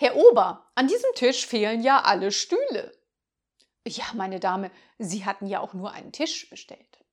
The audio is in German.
Herr Ober, an diesem Tisch fehlen ja alle Stühle. Ja, meine Dame, Sie hatten ja auch nur einen Tisch bestellt.